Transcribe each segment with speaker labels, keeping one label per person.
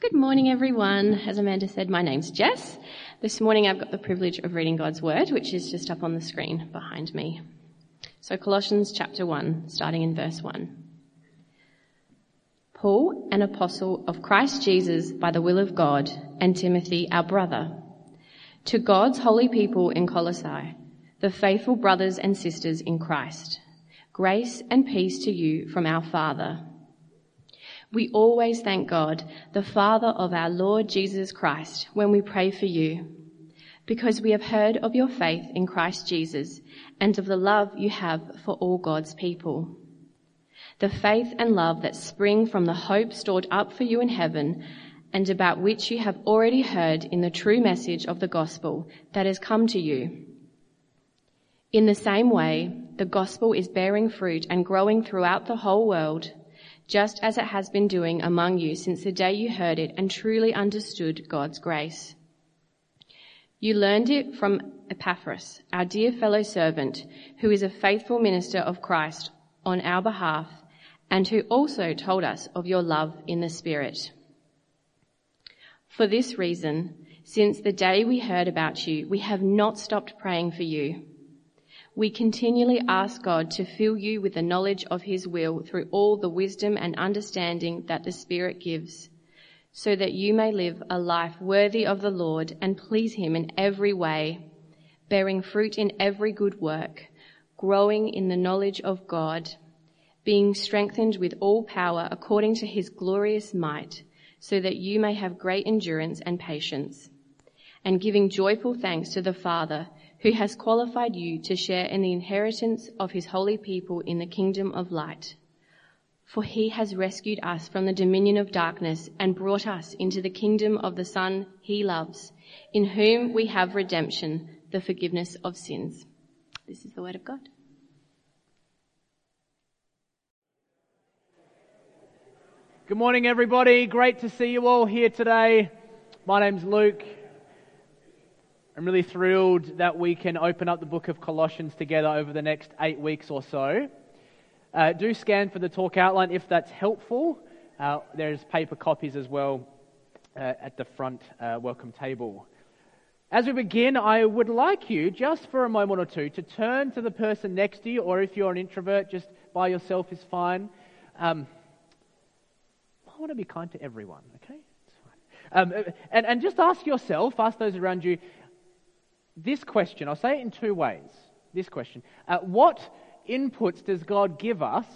Speaker 1: Good morning, everyone. As Amanda said, my name's Jess. This morning I've got the privilege of reading God's Word, which is just up on the screen behind me. So Colossians chapter 1, starting in verse 1. Paul, an apostle of Christ Jesus by the will of God, and Timothy, our brother, to God's holy people in Colossae, the faithful brothers and sisters in Christ, grace and peace to you from our Father we always thank God, the Father of our Lord Jesus Christ, when we pray for you, because we have heard of your faith in Christ Jesus and of the love you have for all God's people. The faith and love that spring from the hope stored up for you in heaven and about which you have already heard in the true message of the gospel that has come to you. In the same way, the gospel is bearing fruit and growing throughout the whole world just as it has been doing among you since the day you heard it and truly understood God's grace. You learned it from Epaphras, our dear fellow servant, who is a faithful minister of Christ on our behalf and who also told us of your love in the Spirit. For this reason, since the day we heard about you, we have not stopped praying for you we continually ask God to fill you with the knowledge of His will through all the wisdom and understanding that the Spirit gives, so that you may live a life worthy of the Lord and please Him in every way, bearing fruit in every good work, growing in the knowledge of God, being strengthened with all power according to His glorious might, so that you may have great endurance and patience, and giving joyful thanks to the Father who has qualified you to share in the inheritance of his holy people in the kingdom of light. For he has rescued us from the dominion of darkness and brought us into the kingdom of the Son he loves, in whom we have redemption, the forgiveness of sins. This is the word of God.
Speaker 2: Good morning, everybody. Great to see you all here today. My name's Luke. I'm really thrilled that we can open up the book of Colossians together over the next eight weeks or so. Uh, do scan for the talk outline if that's helpful. Uh, there's paper copies as well uh, at the front uh, welcome table. As we begin, I would like you, just for a moment or two, to turn to the person next to you, or if you're an introvert, just by yourself is fine. Um, I want to be kind to everyone, okay? Um, and, and just ask yourself, ask those around you, this question, I'll say it in two ways. This question uh, What inputs does God give us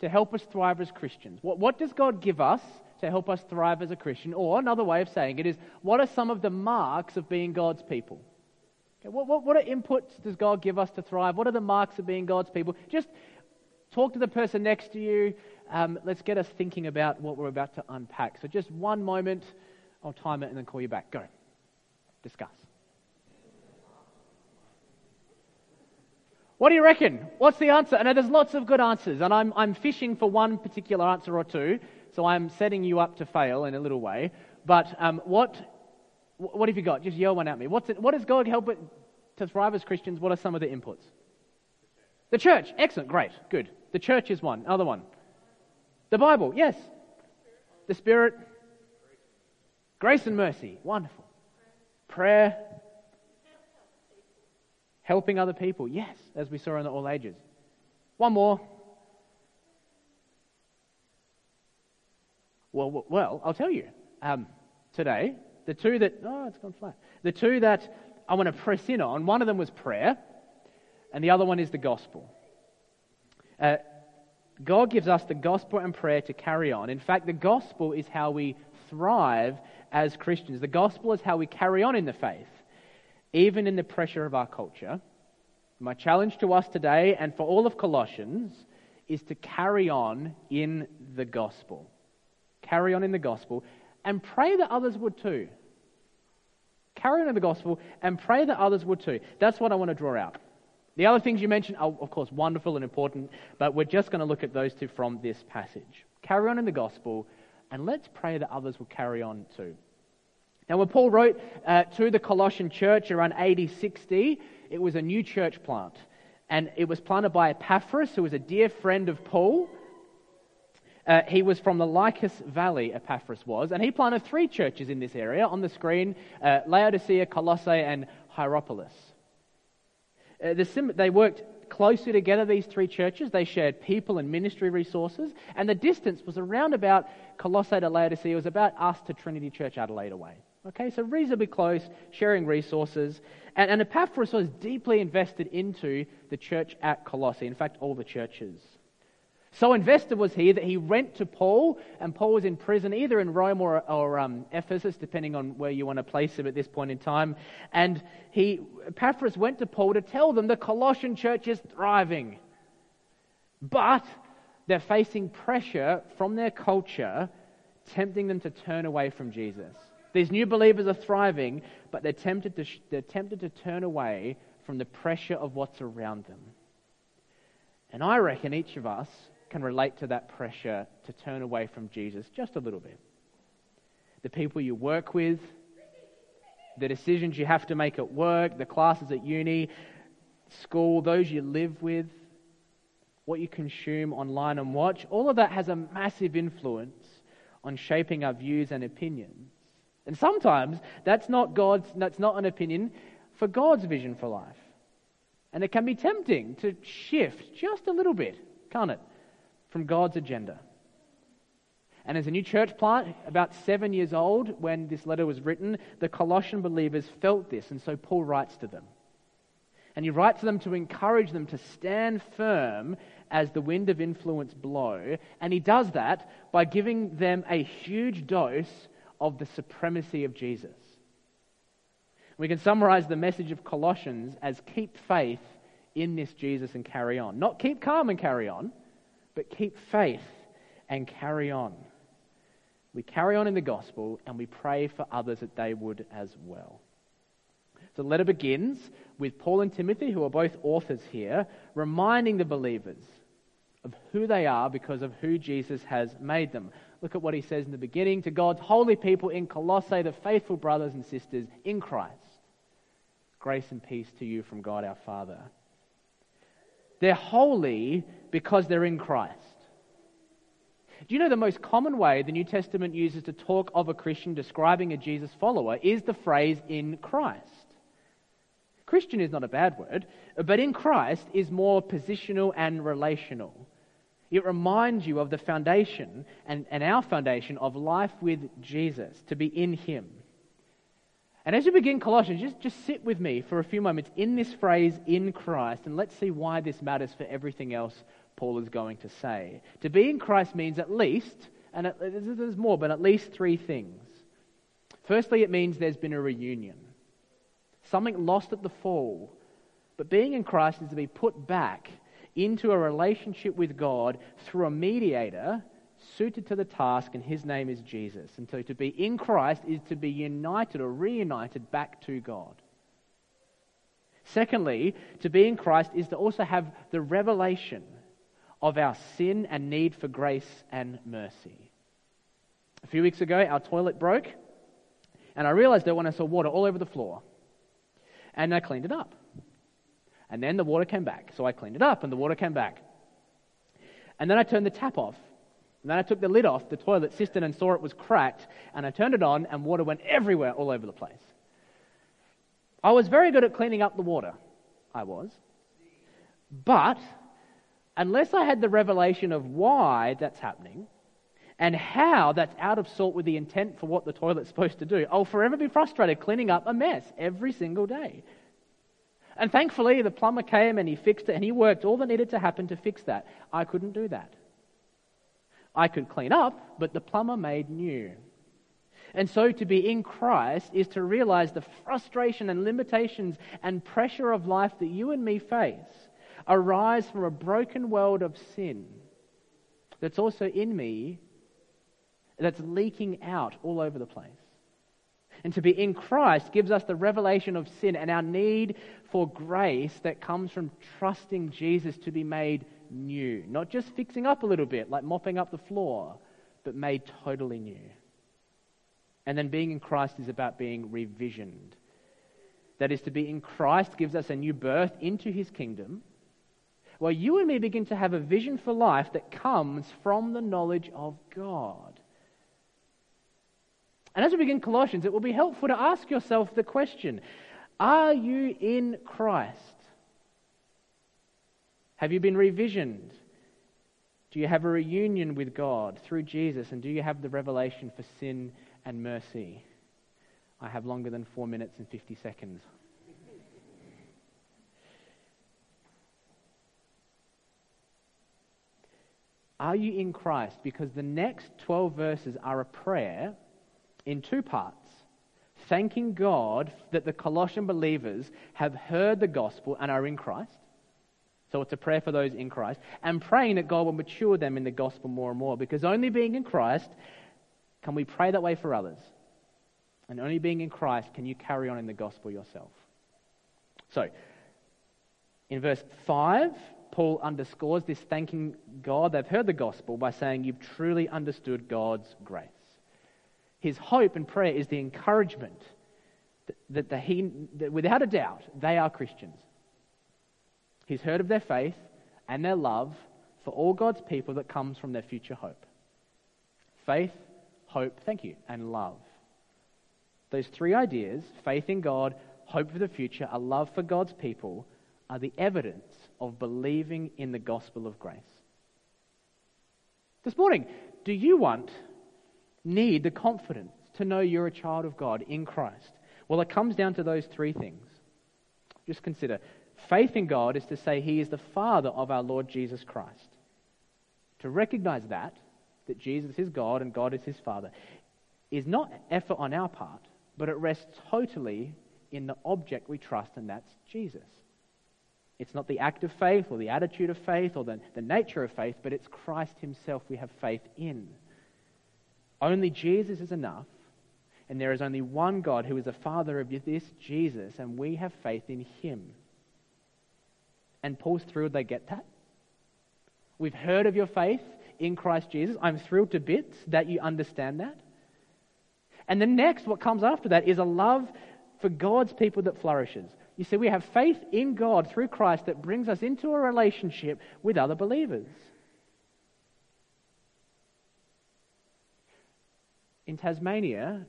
Speaker 2: to help us thrive as Christians? What, what does God give us to help us thrive as a Christian? Or another way of saying it is, what are some of the marks of being God's people? Okay, what, what, what inputs does God give us to thrive? What are the marks of being God's people? Just talk to the person next to you. Um, let's get us thinking about what we're about to unpack. So, just one moment. I'll time it and then call you back. Go. Discuss. What do you reckon? What's the answer? And there's lots of good answers, and I'm, I'm fishing for one particular answer or two, so I'm setting you up to fail in a little way. But um, what, what have you got? Just yell one at me. What's it, what does God help it to thrive as Christians? What are some of the inputs? The church. Excellent. Great. Good. The church is one. Other one. The Bible. Yes. The Spirit. Grace and mercy. Wonderful. Prayer. Helping other people, yes, as we saw in the All Ages. One more. Well, well, I'll tell you. Um, today, the two that oh, it's gone flat. The two that I want to press in on. One of them was prayer, and the other one is the gospel. Uh, God gives us the gospel and prayer to carry on. In fact, the gospel is how we thrive as Christians. The gospel is how we carry on in the faith even in the pressure of our culture. My challenge to us today and for all of Colossians is to carry on in the gospel. Carry on in the gospel and pray that others would too. Carry on in the gospel and pray that others would too. That's what I want to draw out. The other things you mentioned are, of course, wonderful and important, but we're just going to look at those two from this passage. Carry on in the gospel, and let's pray that others will carry on too. Now, when Paul wrote uh, to the Colossian church around AD 60, it was a new church plant. And it was planted by Epaphras, who was a dear friend of Paul. Uh, he was from the Lycus Valley, Epaphras was, and he planted three churches in this area on the screen uh, Laodicea, Colossae, and Hierapolis. Uh, the sim- they worked closely together, these three churches. They shared people and ministry resources, and the distance was around about Colossae to Laodicea, it was about us to Trinity Church Adelaide away. Okay, so reasonably close, sharing resources. And, and Epaphras was deeply invested into the church at Colossae, in fact, all the churches. So invested was he that he went to Paul, and Paul was in prison either in Rome or, or um, Ephesus, depending on where you want to place him at this point in time. And he, Epaphras went to Paul to tell them the Colossian church is thriving. But they're facing pressure from their culture, tempting them to turn away from Jesus. These new believers are thriving, but they're tempted to, they're tempted to turn away from the pressure of what's around them. And I reckon each of us can relate to that pressure to turn away from Jesus just a little bit. The people you work with, the decisions you have to make at work, the classes at uni, school, those you live with, what you consume online and watch, all of that has a massive influence on shaping our views and opinions. And sometimes that's not God's that's not an opinion for God's vision for life. And it can be tempting to shift just a little bit, can't it? from God's agenda. And as a new church plant, about seven years old when this letter was written, the Colossian believers felt this, and so Paul writes to them. And he writes to them to encourage them to stand firm as the wind of influence blow. And he does that by giving them a huge dose of the supremacy of Jesus. We can summarize the message of Colossians as keep faith in this Jesus and carry on. Not keep calm and carry on, but keep faith and carry on. We carry on in the gospel and we pray for others that they would as well. So the letter begins with Paul and Timothy, who are both authors here, reminding the believers of who they are because of who Jesus has made them. Look at what he says in the beginning to God's holy people in Colossae, the faithful brothers and sisters in Christ. Grace and peace to you from God our Father. They're holy because they're in Christ. Do you know the most common way the New Testament uses to talk of a Christian describing a Jesus follower is the phrase in Christ? Christian is not a bad word, but in Christ is more positional and relational. It reminds you of the foundation and, and our foundation of life with Jesus, to be in Him. And as you begin Colossians, just, just sit with me for a few moments in this phrase, in Christ, and let's see why this matters for everything else Paul is going to say. To be in Christ means at least, and there's more, but at least three things. Firstly, it means there's been a reunion, something lost at the fall. But being in Christ is to be put back into a relationship with God through a mediator suited to the task, and his name is Jesus. And so to be in Christ is to be united or reunited back to God. Secondly, to be in Christ is to also have the revelation of our sin and need for grace and mercy. A few weeks ago, our toilet broke, and I realized I saw water all over the floor. And I cleaned it up. And then the water came back, so I cleaned it up, and the water came back. And then I turned the tap off, and then I took the lid off the toilet cistern and saw it was cracked, and I turned it on, and water went everywhere all over the place. I was very good at cleaning up the water. I was. But unless I had the revelation of why that's happening and how that's out of sort with the intent for what the toilet's supposed to do, I'll forever be frustrated cleaning up a mess every single day. And thankfully, the plumber came and he fixed it and he worked all that needed to happen to fix that. I couldn't do that. I could clean up, but the plumber made new. And so to be in Christ is to realize the frustration and limitations and pressure of life that you and me face arise from a broken world of sin that's also in me, that's leaking out all over the place. And to be in Christ gives us the revelation of sin and our need for grace that comes from trusting Jesus to be made new. Not just fixing up a little bit, like mopping up the floor, but made totally new. And then being in Christ is about being revisioned. That is, to be in Christ gives us a new birth into his kingdom, Well, you and me begin to have a vision for life that comes from the knowledge of God. And as we begin Colossians, it will be helpful to ask yourself the question Are you in Christ? Have you been revisioned? Do you have a reunion with God through Jesus? And do you have the revelation for sin and mercy? I have longer than four minutes and 50 seconds. Are you in Christ? Because the next 12 verses are a prayer in two parts thanking God that the Colossian believers have heard the gospel and are in Christ. So it's a prayer for those in Christ, and praying that God will mature them in the gospel more and more, because only being in Christ can we pray that way for others. And only being in Christ can you carry on in the gospel yourself. So, in verse 5, Paul underscores this thanking God. They've heard the gospel by saying, You've truly understood God's grace. His hope and prayer is the encouragement that, that, the, he, that without a doubt, they are Christians. He's heard of their faith and their love for all God's people that comes from their future hope. Faith, hope, thank you, and love. Those three ideas faith in God, hope for the future, a love for God's people are the evidence of believing in the gospel of grace. This morning, do you want, need the confidence to know you're a child of God in Christ? Well, it comes down to those three things. Just consider faith in God is to say He is the Father of our Lord Jesus Christ. To recognize that, that Jesus is God and God is His Father, is not effort on our part, but it rests totally in the object we trust, and that's Jesus. It's not the act of faith or the attitude of faith or the, the nature of faith, but it's Christ Himself we have faith in. Only Jesus is enough, and there is only one God who is the Father of this Jesus, and we have faith in Him. And Paul's thrilled they get that. We've heard of your faith in Christ Jesus. I'm thrilled to bits that you understand that. And then next, what comes after that is a love for God's people that flourishes. You see, we have faith in God through Christ that brings us into a relationship with other believers. In Tasmania,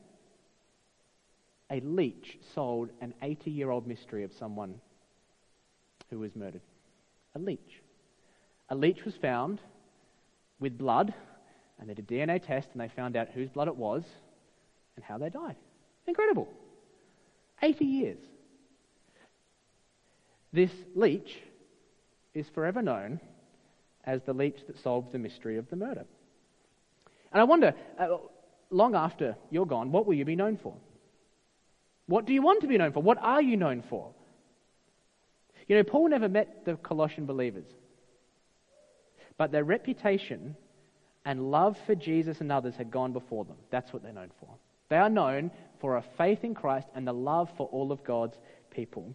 Speaker 2: a leech sold an 80 year old mystery of someone who was murdered. A leech. A leech was found with blood, and they did a DNA test and they found out whose blood it was and how they died. Incredible. 80 years. This leech is forever known as the leech that solved the mystery of the murder. And I wonder, uh, long after you're gone, what will you be known for? What do you want to be known for? What are you known for? You know, Paul never met the Colossian believers, but their reputation and love for Jesus and others had gone before them. That's what they're known for. They are known for a faith in Christ and the love for all of God's people.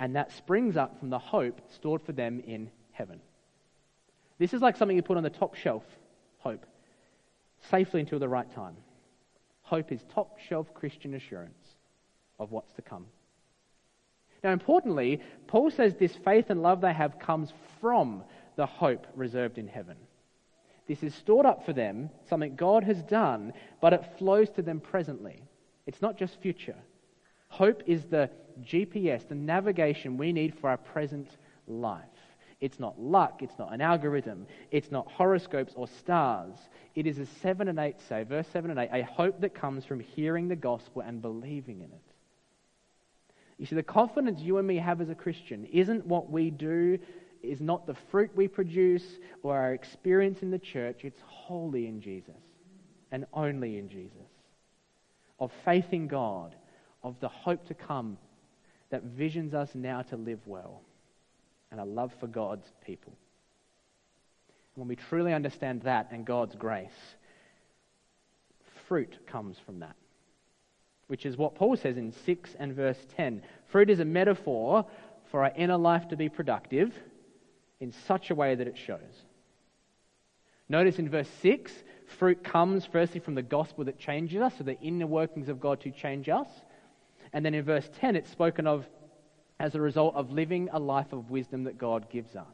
Speaker 2: And that springs up from the hope stored for them in heaven. This is like something you put on the top shelf, hope, safely until the right time. Hope is top shelf Christian assurance of what's to come. Now, importantly, Paul says this faith and love they have comes from the hope reserved in heaven. This is stored up for them, something God has done, but it flows to them presently. It's not just future. Hope is the GPS, the navigation we need for our present life. It's not luck, it's not an algorithm, it's not horoscopes or stars. It is, as 7 and 8 say, verse 7 and 8, a hope that comes from hearing the gospel and believing in it. You see, the confidence you and me have as a Christian isn't what we do, is not the fruit we produce or our experience in the church. It's wholly in Jesus and only in Jesus. Of faith in God, of the hope to come that visions us now to live well, and a love for God's people. And when we truly understand that and God's grace, fruit comes from that which is what Paul says in 6 and verse 10. Fruit is a metaphor for our inner life to be productive in such a way that it shows. Notice in verse 6, fruit comes firstly from the gospel that changes us, so the inner workings of God to change us. And then in verse 10, it's spoken of as a result of living a life of wisdom that God gives us.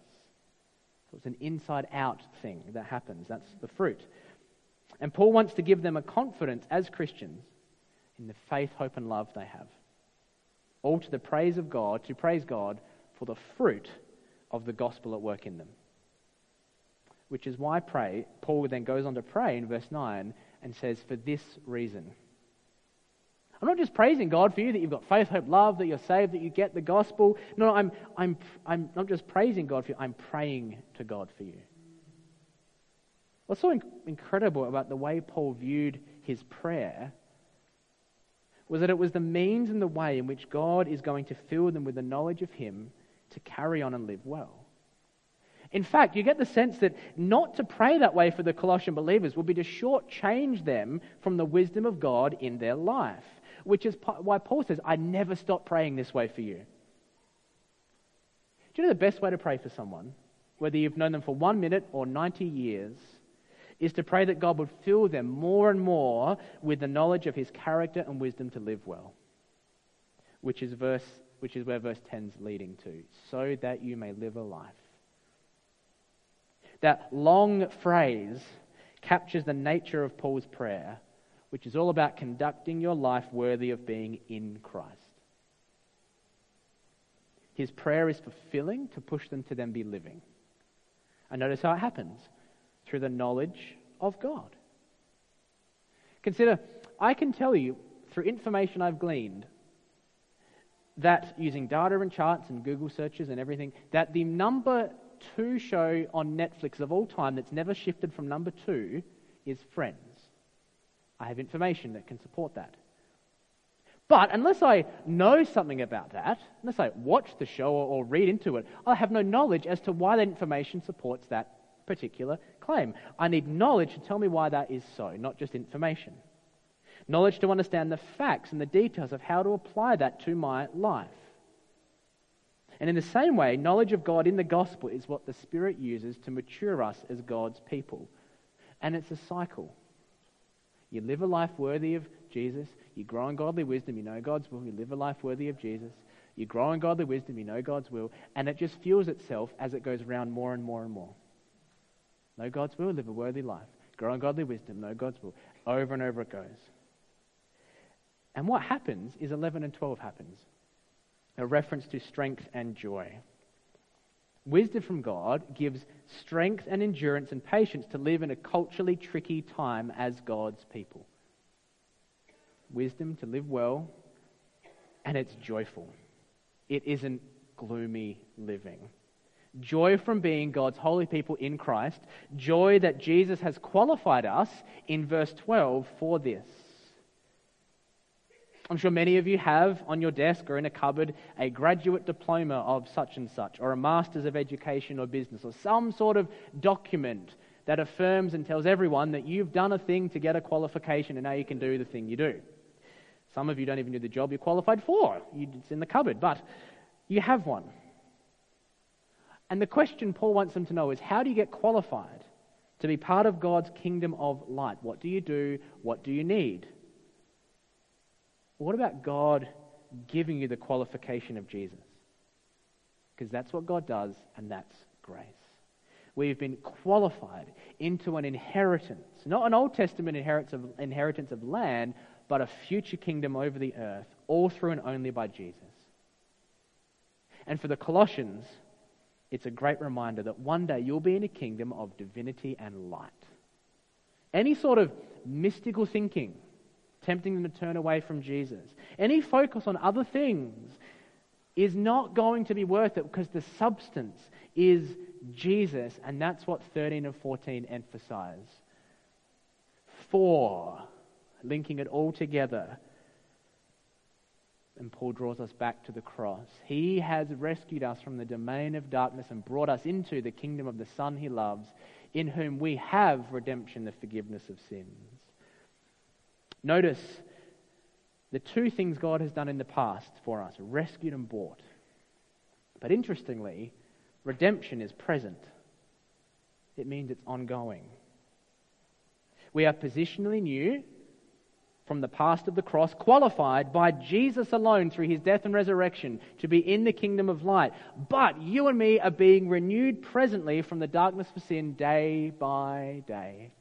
Speaker 2: So it's an inside out thing that happens. That's the fruit. And Paul wants to give them a confidence as Christians in the faith, hope, and love they have. All to the praise of God, to praise God for the fruit of the gospel at work in them. Which is why pray, Paul then goes on to pray in verse 9 and says, For this reason. I'm not just praising God for you that you've got faith, hope, love, that you're saved, that you get the gospel. No, I'm, I'm, I'm not just praising God for you, I'm praying to God for you. What's so incredible about the way Paul viewed his prayer was that it was the means and the way in which God is going to fill them with the knowledge of Him to carry on and live well. In fact, you get the sense that not to pray that way for the Colossian believers would be to shortchange them from the wisdom of God in their life which is why Paul says, I never stop praying this way for you. Do you know the best way to pray for someone, whether you've known them for one minute or 90 years, is to pray that God would fill them more and more with the knowledge of his character and wisdom to live well. Which is, verse, which is where verse 10 is leading to. So that you may live a life. That long phrase captures the nature of Paul's prayer which is all about conducting your life worthy of being in Christ. His prayer is fulfilling to push them to then be living. And notice how it happens through the knowledge of God. Consider, I can tell you through information I've gleaned that using data and charts and Google searches and everything, that the number two show on Netflix of all time that's never shifted from number two is Friends. I have information that can support that. But unless I know something about that, unless I watch the show or, read into it, I have no knowledge as to why that information supports that particular claim. I need knowledge to tell me why that is so, not just information. Knowledge to understand the facts and the details of how to apply that to my life. And in the same way, knowledge of God in the gospel is what the Spirit uses to mature us as God's people. And it's a cycle. You live a life worthy of Jesus. You grow in godly wisdom. You know God's will. You live a life worthy of Jesus. You grow in godly wisdom. You know God's will. And it just fuels itself as it goes around more and more and more. Know God's will. Live a worthy life. Grow in godly wisdom. Know God's will. Over and over it goes. And what happens is 11 and 12 happens. A reference to strength and joy. Wisdom from God gives strength and endurance and patience to live in a culturally tricky time as God's people. Wisdom to live well, and it's joyful. It isn't gloomy living. Joy from being God's holy people in Christ. Joy that Jesus has qualified us in verse 12 for this. I'm sure many of you have on your desk or in a cupboard a graduate diploma of such and such, or a master's of education or business, or some sort of document that affirms and tells everyone that you've done a thing to get a qualification and now you can do the thing you do. Some of you don't even do the job you're qualified for, it's in the cupboard, but you have one. And the question Paul wants them to know is how do you get qualified to be part of God's kingdom of light? What do you do? What do you need? What about God giving you the qualification of Jesus? Because that's what God does, and that's grace. We've been qualified into an inheritance, not an Old Testament inheritance of, inheritance of land, but a future kingdom over the earth, all through and only by Jesus. And for the Colossians, it's a great reminder that one day you'll be in a kingdom of divinity and light. Any sort of mystical thinking tempting them to turn away from Jesus. Any focus on other things is not going to be worth it because the substance is Jesus, and that's what 13 and 14 emphasize. Four, linking it all together, and Paul draws us back to the cross. He has rescued us from the domain of darkness and brought us into the kingdom of the Son he loves, in whom we have redemption, the forgiveness of sins. Notice the two things God has done in the past for us rescued and bought. But interestingly, redemption is present, it means it's ongoing. We are positionally new from the past of the cross, qualified by Jesus alone through his death and resurrection to be in the kingdom of light. But you and me are being renewed presently from the darkness for sin day by day.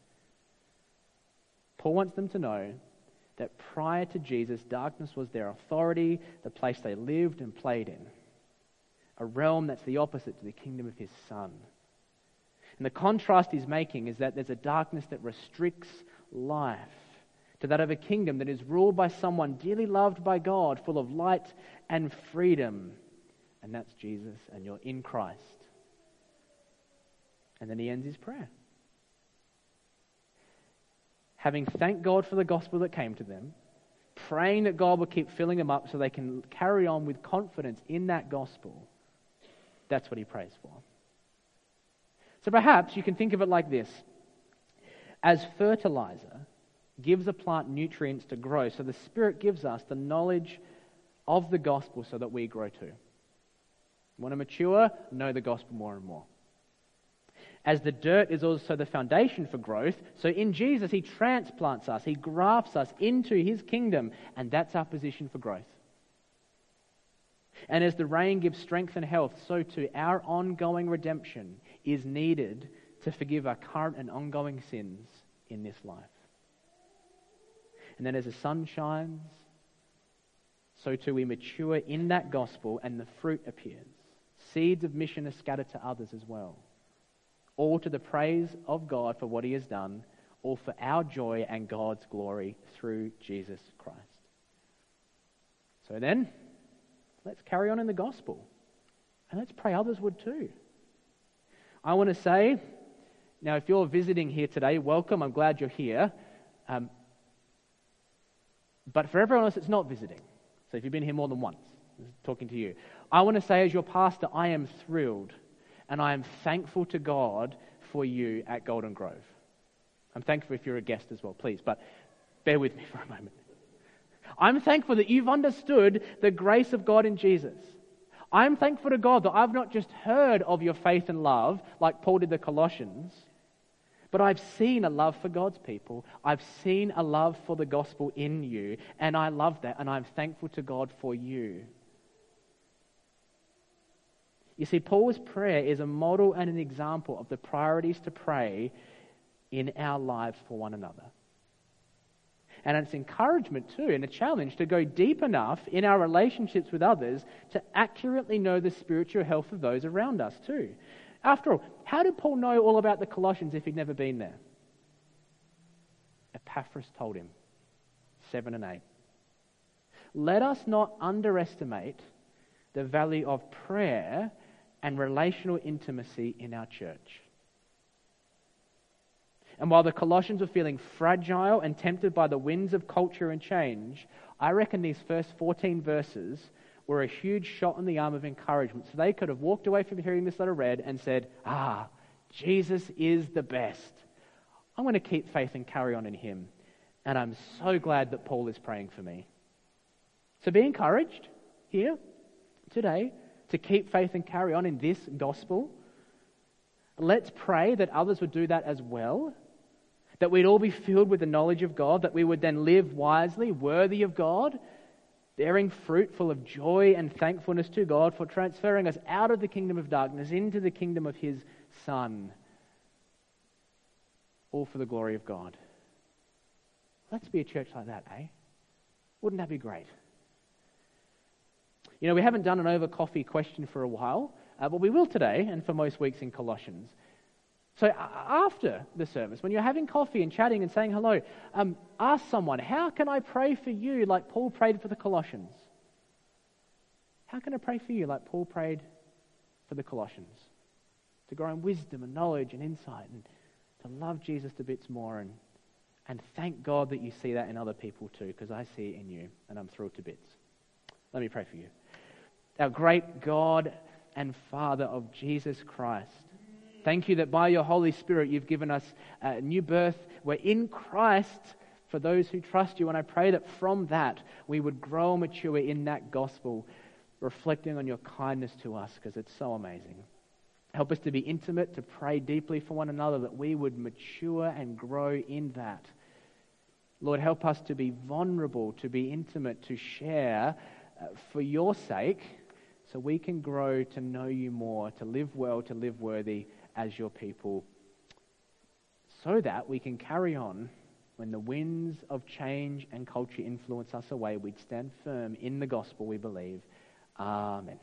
Speaker 2: Paul wants them to know that prior to Jesus, darkness was their authority, the place they lived and played in. A realm that's the opposite to the kingdom of his Son. And the contrast he's making is that there's a darkness that restricts life to that of a kingdom that is ruled by someone dearly loved by God, full of light and freedom. And that's Jesus, and you're in Christ. And then he ends his prayer. Having thanked God for the gospel that came to them, praying that God will keep filling them up so they can carry on with confidence in that gospel. That's what he prays for. So perhaps you can think of it like this as fertilizer gives a plant nutrients to grow. So the Spirit gives us the knowledge of the gospel so that we grow too. Want to mature? Know the gospel more and more. As the dirt is also the foundation for growth, so in Jesus, He transplants us, He grafts us into His kingdom, and that's our position for growth. And as the rain gives strength and health, so too our ongoing redemption is needed to forgive our current and ongoing sins in this life. And then as the sun shines, so too we mature in that gospel and the fruit appears. Seeds of mission are scattered to others as well. All to the praise of God for what he has done, all for our joy and God's glory through Jesus Christ. So then, let's carry on in the gospel. And let's pray others would too. I want to say, now, if you're visiting here today, welcome. I'm glad you're here. Um, but for everyone else that's not visiting, so if you've been here more than once, talking to you, I want to say, as your pastor, I am thrilled and I am thankful to God for you at Golden Grove. I'm thankful if you're a guest as well, please, but bear with me for a moment. I'm thankful that you've understood the grace of God in Jesus. I'm thankful to God that I've not just heard of your faith and love, like Paul did the Colossians, but I've seen a love for God's people. I've seen a love for the gospel in you, and I love that, and I'm thankful to God for you. You see, Paul's prayer is a model and an example of the priorities to pray in our lives for one another. And it's encouragement too, and a challenge to go deep enough in our relationships with others to accurately know the spiritual health of those around us too. After all, how did Paul know all about the Colossians if he'd never been there? Epaphras told him, 7 and 8. Let us not underestimate the value of prayer and relational intimacy in our church. And while the Colossians were feeling fragile and tempted by the winds of culture and change, I reckon these first 14 verses were a huge shot in the arm of encouragement. So they could have walked away from hearing this letter read and said, Ah, Jesus is the best. I'm going to keep faith and carry on in Him. And I'm so glad that Paul is praying for me. So be encouraged here today to keep faith and carry on in this gospel. Let's pray that others would do that as well. That we'd all be filled with the knowledge of God, that we would then live wisely, worthy of God, bearing fruit full of joy and thankfulness to God for transferring us out of the kingdom of darkness into the kingdom of His Son. All for the glory of God. Let's be a church like that, eh? Wouldn't that be great? You know, we haven't done an over coffee question for a while, uh, but we will today and for most weeks in Colossians. So after the service, when you're having coffee and chatting and saying hello, um, ask someone, How can I pray for you like Paul prayed for the Colossians? How can I pray for you like Paul prayed for the Colossians? To grow in wisdom and knowledge and insight and to love Jesus to bits more and, and thank God that you see that in other people too, because I see it in you and I'm thrilled to bits. Let me pray for you. Our great God and Father of Jesus Christ Thank you that by your Holy Spirit you've given us a new birth. We're in Christ for those who trust you. And I pray that from that we would grow and mature in that gospel, reflecting on your kindness to us because it's so amazing. Help us to be intimate, to pray deeply for one another, that we would mature and grow in that. Lord, help us to be vulnerable, to be intimate, to share uh, for your sake, so we can grow to know you more, to live well, to live worthy as your people, so that we can carry on when the winds of change and culture influence us away. We'd stand firm in the gospel we believe. Amen.